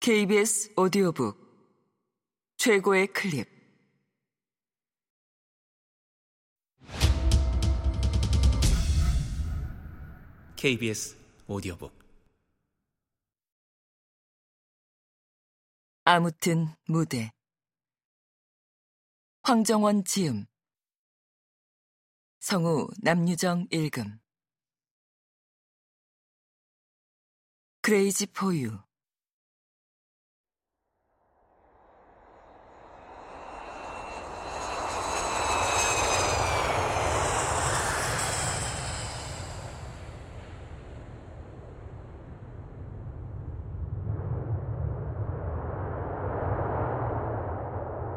KBS 오디오북. 최고의 클립. KBS 오디오북. 아무튼 무대. 황정원 지음. 성우 남유정 읽음. 크레이지 포유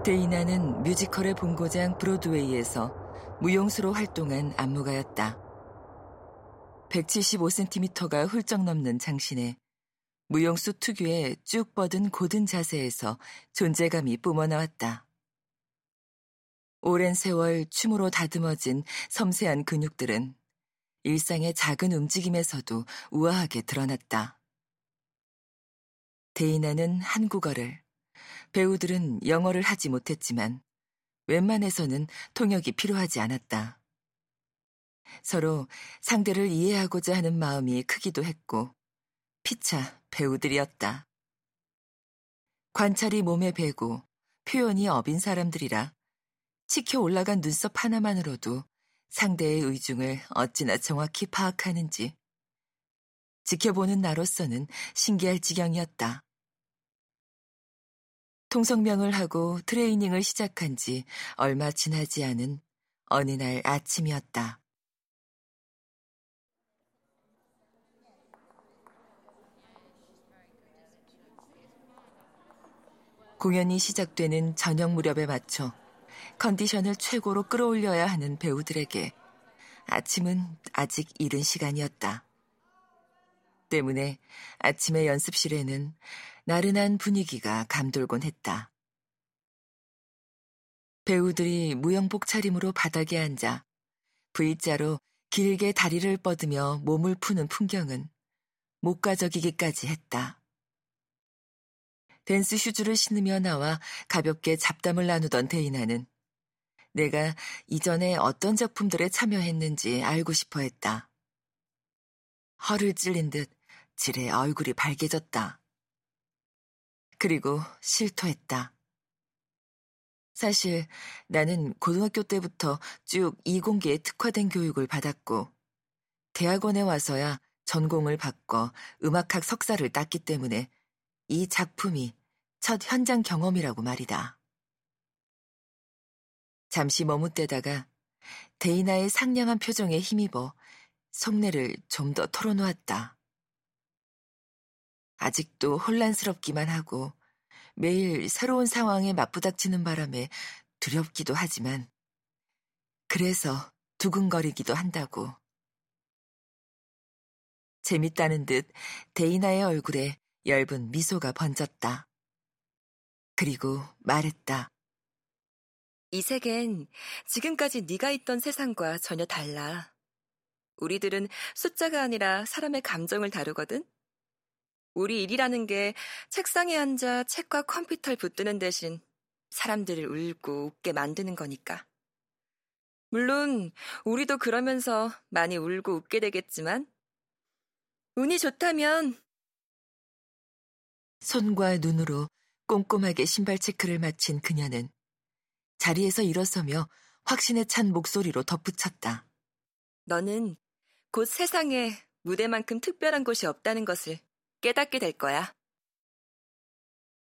데이나는 뮤지컬의 본고장 브로드웨이에서 무용수로 활동한 안무가였다. 175cm가 훌쩍 넘는 장신에 무용수 특유의 쭉 뻗은 고든 자세에서 존재감이 뿜어나왔다. 오랜 세월 춤으로 다듬어진 섬세한 근육들은 일상의 작은 움직임에서도 우아하게 드러났다. 데이나는 한국어를, 배우들은 영어를 하지 못했지만 웬만해서는 통역이 필요하지 않았다. 서로 상대를 이해하고자 하는 마음이 크기도 했고 피차 배우들이었다. 관찰이 몸에 배고 표현이 업인 사람들이라 치켜 올라간 눈썹 하나만으로도 상대의 의중을 어찌나 정확히 파악하는지 지켜보는 나로서는 신기할 지경이었다. 통성명을 하고 트레이닝을 시작한 지 얼마 지나지 않은 어느 날 아침이었다. 공연이 시작되는 저녁 무렵에 맞춰 컨디션을 최고로 끌어올려야 하는 배우들에게 아침은 아직 이른 시간이었다. 때문에 아침의 연습실에는 나른한 분위기가 감돌곤 했다. 배우들이 무영복 차림으로 바닥에 앉아 V자로 길게 다리를 뻗으며 몸을 푸는 풍경은 목가적이기까지 했다. 댄스 슈즈를 신으며 나와 가볍게 잡담을 나누던 데이나는 내가 이전에 어떤 작품들에 참여했는지 알고 싶어 했다. 허를 찔린 듯 질의 얼굴이 밝게졌다. 그리고 실토했다. 사실 나는 고등학교 때부터 쭉 이공계에 특화된 교육을 받았고 대학원에 와서야 전공을 바꿔 음악학 석사를 땄기 때문에 이 작품이 첫 현장 경험이라고 말이다. 잠시 머뭇대다가 데이나의 상냥한 표정에 힘입어 속내를 좀 더 털어놓았다. 아직도 혼란스럽기만 하고 매일 새로운 상황에 맞부닥치는 바람에 두렵기도 하지만 그래서 두근거리기도 한다고. 재밌다는 듯 데이나의 얼굴에 엷은 미소가 번졌다. 그리고 말했다. 이 세계는 지금까지 네가 있던 세상과 전혀 달라. 우리들은 숫자가 아니라 사람의 감정을 다루거든. 우리 일이라는 게 책상에 앉아 책과 컴퓨터를 붙드는 대신 사람들을 울고 웃게 만드는 거니까. 물론 우리도 그러면서 많이 울고 웃게 되겠지만 운이 좋다면 손과 눈으로 꼼꼼하게 신발 체크를 마친 그녀는 자리에서 일어서며 확신에 찬 목소리로 덧붙였다. 너는 곧 세상에 무대만큼 특별한 곳이 없다는 것을 깨닫게 될 거야.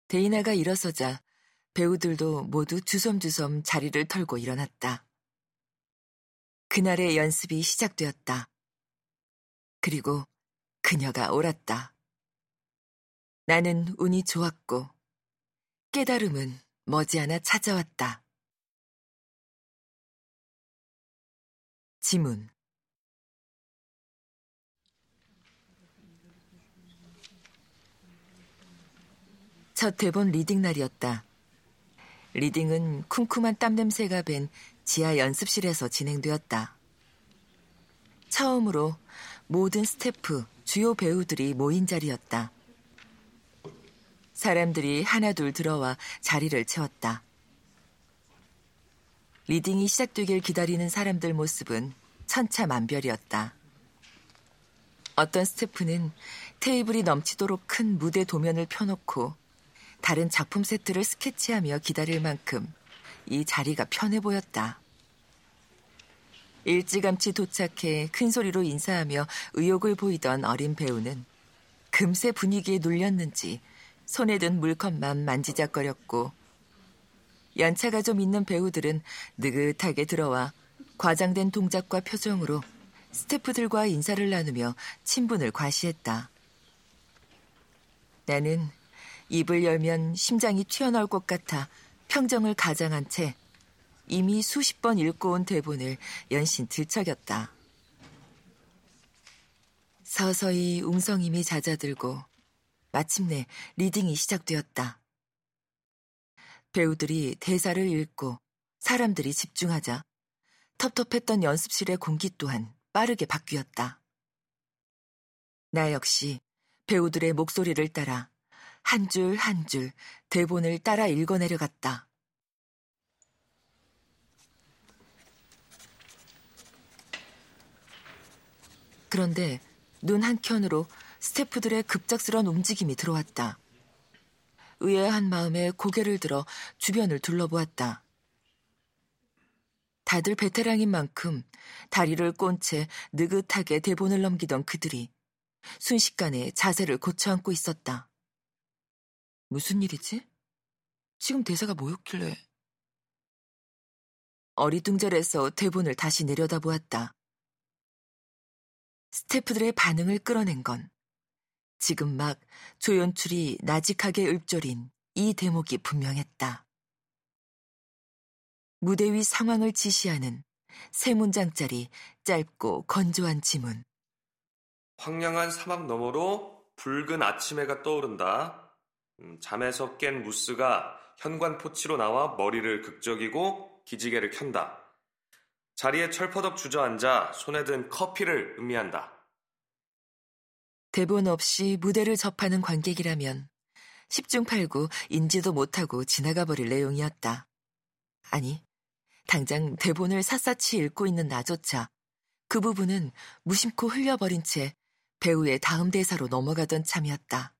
데이나가 일어서자 배우들도 모두 주섬주섬 자리를 털고 일어났다. 그날의 연습이 시작되었다. 그리고 그녀가 옳았다. 나는 운이 좋았고 깨달음은 머지않아 찾아왔다. 지문 첫 대본 reading 날이었다. reading은 쿰쿰한 땀 냄새가 밴 지하 연습실에서 진행되었다. 처음으로 모든 스태프, 주요 배우들이 모인 자리였다. 사람들이 하나둘 들어와 자리를 채웠다. reading이 시작되길 기다리는 사람들 모습은 천차만별이었다. 어떤 스태프는 테이블이 넘치도록 큰 무대 도면을 펴놓고 다른 작품 세트를 스케치하며 기다릴 만큼 이 자리가 편해 보였다. 일찌감치 도착해 큰 소리로 인사하며 의욕을 보이던 어린 배우는 금세 분위기에 눌렸는지 손에 든 물컵만 만지작거렸고 연차가 좀 있는 배우들은 느긋하게 들어와 과장된 동작과 표정으로 스태프들과 인사를 나누며 친분을 과시했다. 나는 입을 열면 심장이 튀어나올 것 같아 평정을 가장한 채 이미 수십 번 읽고 온 대본을 연신 들척였다. 서서히 웅성임이 잦아들고 마침내 reading이 시작되었다. 배우들이 대사를 읽고 사람들이 집중하자 텁텁했던 연습실의 공기 또한 빠르게 바뀌었다. 나 역시 배우들의 목소리를 따라 한 줄 한 줄 대본을 따라 읽어내려갔다. 그런데 눈 한켠으로 스태프들의 급작스런 움직임이 들어왔다. 의아한 마음에 고개를 들어 주변을 둘러보았다. 다들 베테랑인 만큼 다리를 꼰 채 느긋하게 대본을 넘기던 그들이 순식간에 자세를 고쳐 앉고 있었다. 무슨 일이지? 지금 대사가 뭐였길래? 어리둥절해서 대본을 다시 내려다보았다. 스태프들의 반응을 끌어낸 건 지금 막 조연출이 나직하게 읊조린 이 대목이 분명했다. 무대 위 상황을 지시하는 세 문장짜리 짧고 건조한 지문. 황량한 사막 너머로 붉은 아침해가 떠오른다. 음, 잠에서 깬 무스가 현관 포치로 나와 머리를 극적이고 기지개를 켠다. 자리에 철퍼덕 주저앉아 손에 든 커피를 음미한다. 대본 없이 무대를 접하는 관객이라면 10중 8구 인지도 못하고 지나가 버릴 내용이었다. 아니, 당장 대본을 샅샅이 읽고 있는 나조차 그 부분은 무심코 흘려버린 채 배우의 다음 대사로 넘어가던 참이었다.